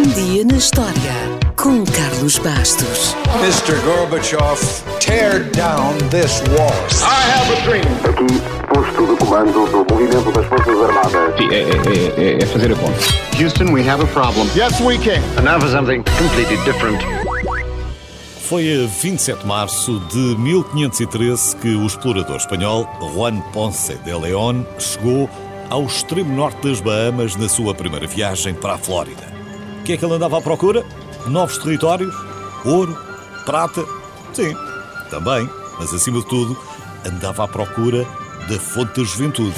Um dia na história com Carlos Bastos. Mr. Gorbachev, tear down this wall. I have a dream. Aqui, posto de comando do movimento das Forças Armadas. Sim, é, é, é, é fazer a conta. Houston, we have a problem. Yes, we can. And now for something completely different. Foi a 27 de março de 1513 que o explorador espanhol Juan Ponce de León chegou ao extremo norte das Bahamas na sua primeira viagem para a Flórida. O que é que ele andava à procura? Novos territórios? Ouro? Prata? Sim, também, mas acima de tudo, andava à procura da fonte da juventude.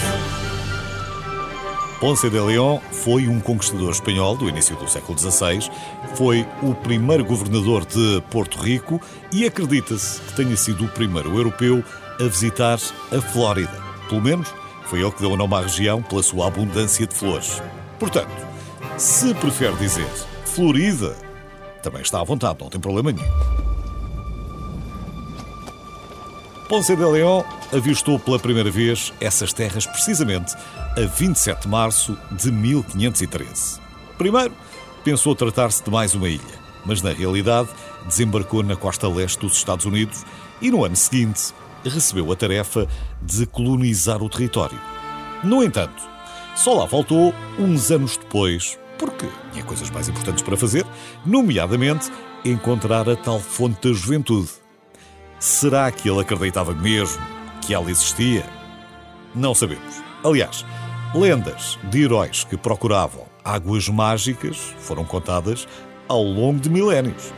Ponce de León foi um conquistador espanhol do início do século XVI, foi o primeiro governador de Porto Rico e acredita-se que tenha sido o primeiro europeu a visitar a Flórida. Pelo menos foi ele que deu o nome à região pela sua abundância de flores. Portanto, se prefere dizer Florida, também está à vontade, não tem problema nenhum. Ponce de León avistou pela primeira vez essas terras precisamente a 27 de março de 1513. Primeiro, pensou tratar-se de mais uma ilha, mas na realidade desembarcou na costa leste dos Estados Unidos e no ano seguinte recebeu a tarefa de colonizar o território. No entanto, só lá voltou uns anos depois, porque tinha coisas mais importantes para fazer, nomeadamente encontrar a tal fonte da juventude. Será que ele acreditava mesmo que ela existia? Não sabemos. Aliás, lendas de heróis que procuravam águas mágicas foram contadas ao longo de milénios.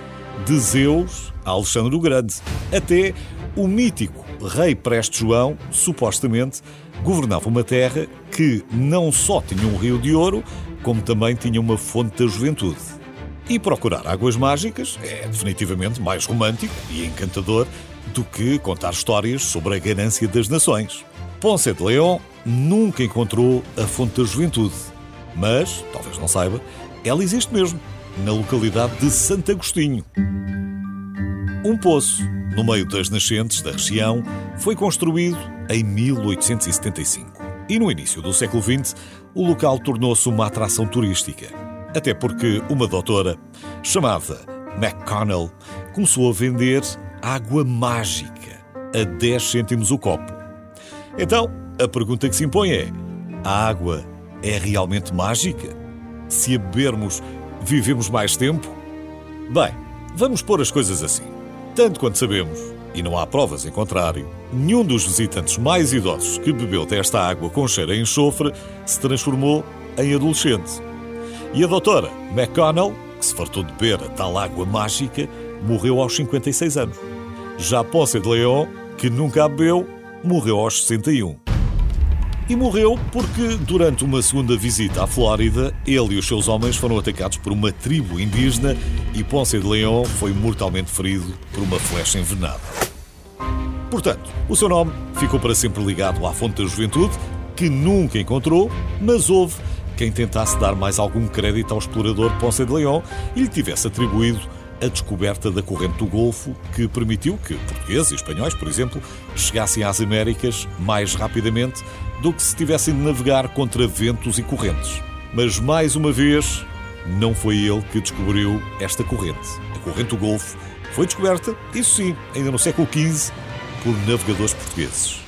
De Zeus a Alexandre o Grande, até o mítico rei Preste João, supostamente, governava uma terra que não só tinha um rio de ouro, como também tinha uma fonte da juventude. E procurar águas mágicas é definitivamente mais romântico e encantador do que contar histórias sobre a ganância das nações. Ponce de León nunca encontrou a fonte da juventude, mas, talvez não saiba, ela existe mesmo, na localidade de Santo Agostinho. Um poço, no meio das nascentes da região, foi construído em 1875. E no início do século XX, o local tornou-se uma atração turística. Até porque uma doutora, chamada McConnell, começou a vender água mágica a 10 cêntimos o copo. Então, a pergunta que se impõe é: a água é realmente mágica? Se a bebermos, vivemos mais tempo? Bem, vamos pôr as coisas assim. Tanto quanto sabemos, e não há provas em contrário, nenhum dos visitantes mais idosos que bebeu desta água com cheiro a enxofre se transformou em adolescente. E a doutora McConnell, que se fartou de beber a tal água mágica, morreu aos 56 anos. Já Ponce de León, que nunca a bebeu, morreu aos 61. E morreu porque, durante uma segunda visita à Flórida, ele e os seus homens foram atacados por uma tribo indígena e Ponce de León foi mortalmente ferido por uma flecha envenenada. Portanto, o seu nome ficou para sempre ligado à fonte da juventude, que nunca encontrou, mas houve quem tentasse dar mais algum crédito ao explorador Ponce de León e lhe tivesse atribuído a descoberta da corrente do Golfo, que permitiu que portugueses e espanhóis, por exemplo, chegassem às Américas mais rapidamente do que se tivessem de navegar contra ventos e correntes. Mas mais uma vez, não foi ele que descobriu esta corrente. A corrente do Golfo foi descoberta, isso sim, ainda no século XV, por navegadores portugueses.